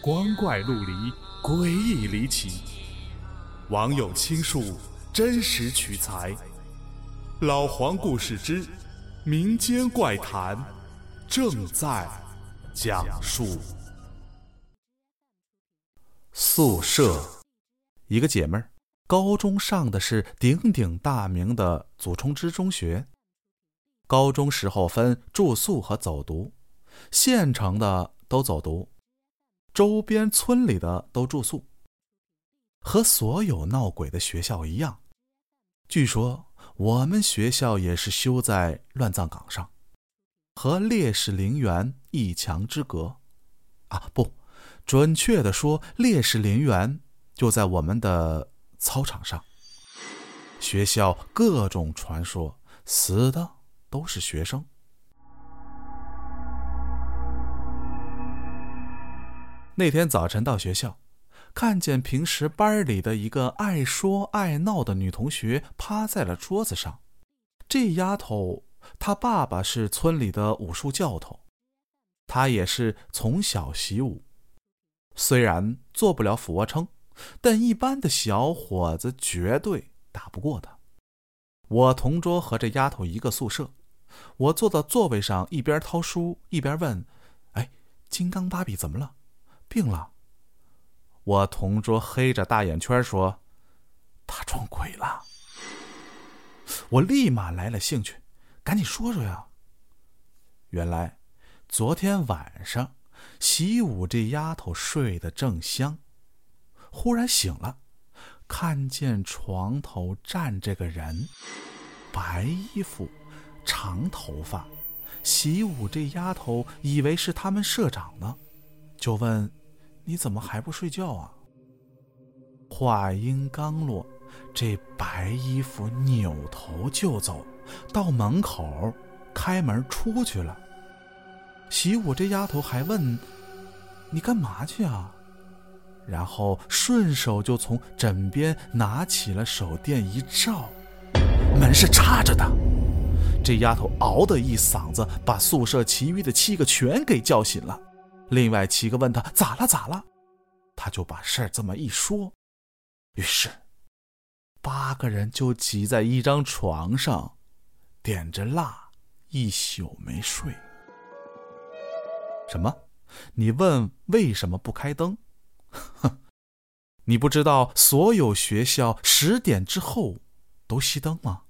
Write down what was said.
光怪陆离，诡异离奇。网友倾述，真实取材。老黄故事之民间怪谈正在讲述。宿舍，一个姐妹儿，高中上的是鼎鼎大名的祖冲之中学。高中时候分住宿和走读，县城的都走读。周边村里的都住宿，和所有闹鬼的学校一样。据说我们学校也是修在乱葬岗上，和烈士陵园一墙之隔。啊，不，准确的说，烈士陵园就在我们的操场上。学校各种传说，死的都是学生。那天早晨到学校，看见平时班里的一个爱说爱闹的女同学趴在了桌子上。这丫头，她爸爸是村里的武术教头，她也是从小习武。虽然做不了俯卧撑，但一般的小伙子绝对打不过她。我同桌和这丫头一个宿舍，我坐到座位上，一边掏书一边问：“哎，金刚芭比怎么了？”病了。我同桌黑着大眼圈说：“他撞鬼了。”我立马来了兴趣，赶紧说说呀。原来，昨天晚上习武这丫头睡得正香，忽然醒了，看见床头站着个人，白衣服，长头发。习武这丫头以为是他们社长呢，就问。你怎么还不睡觉啊？话音刚落，这白衣服扭头就走，到门口开门出去了。习武这丫头还问：“你干嘛去啊？”然后顺手就从枕边拿起了手电一照，门是插着的。这丫头嗷的一嗓子，把宿舍其余的七个全给叫醒了。另外七个问他咋了咋了，他就把事儿这么一说，于是八个人就挤在一张床上，点着蜡，一宿没睡。什么？你问为什么不开灯？哼，你不知道所有学校十点之后都熄灯吗？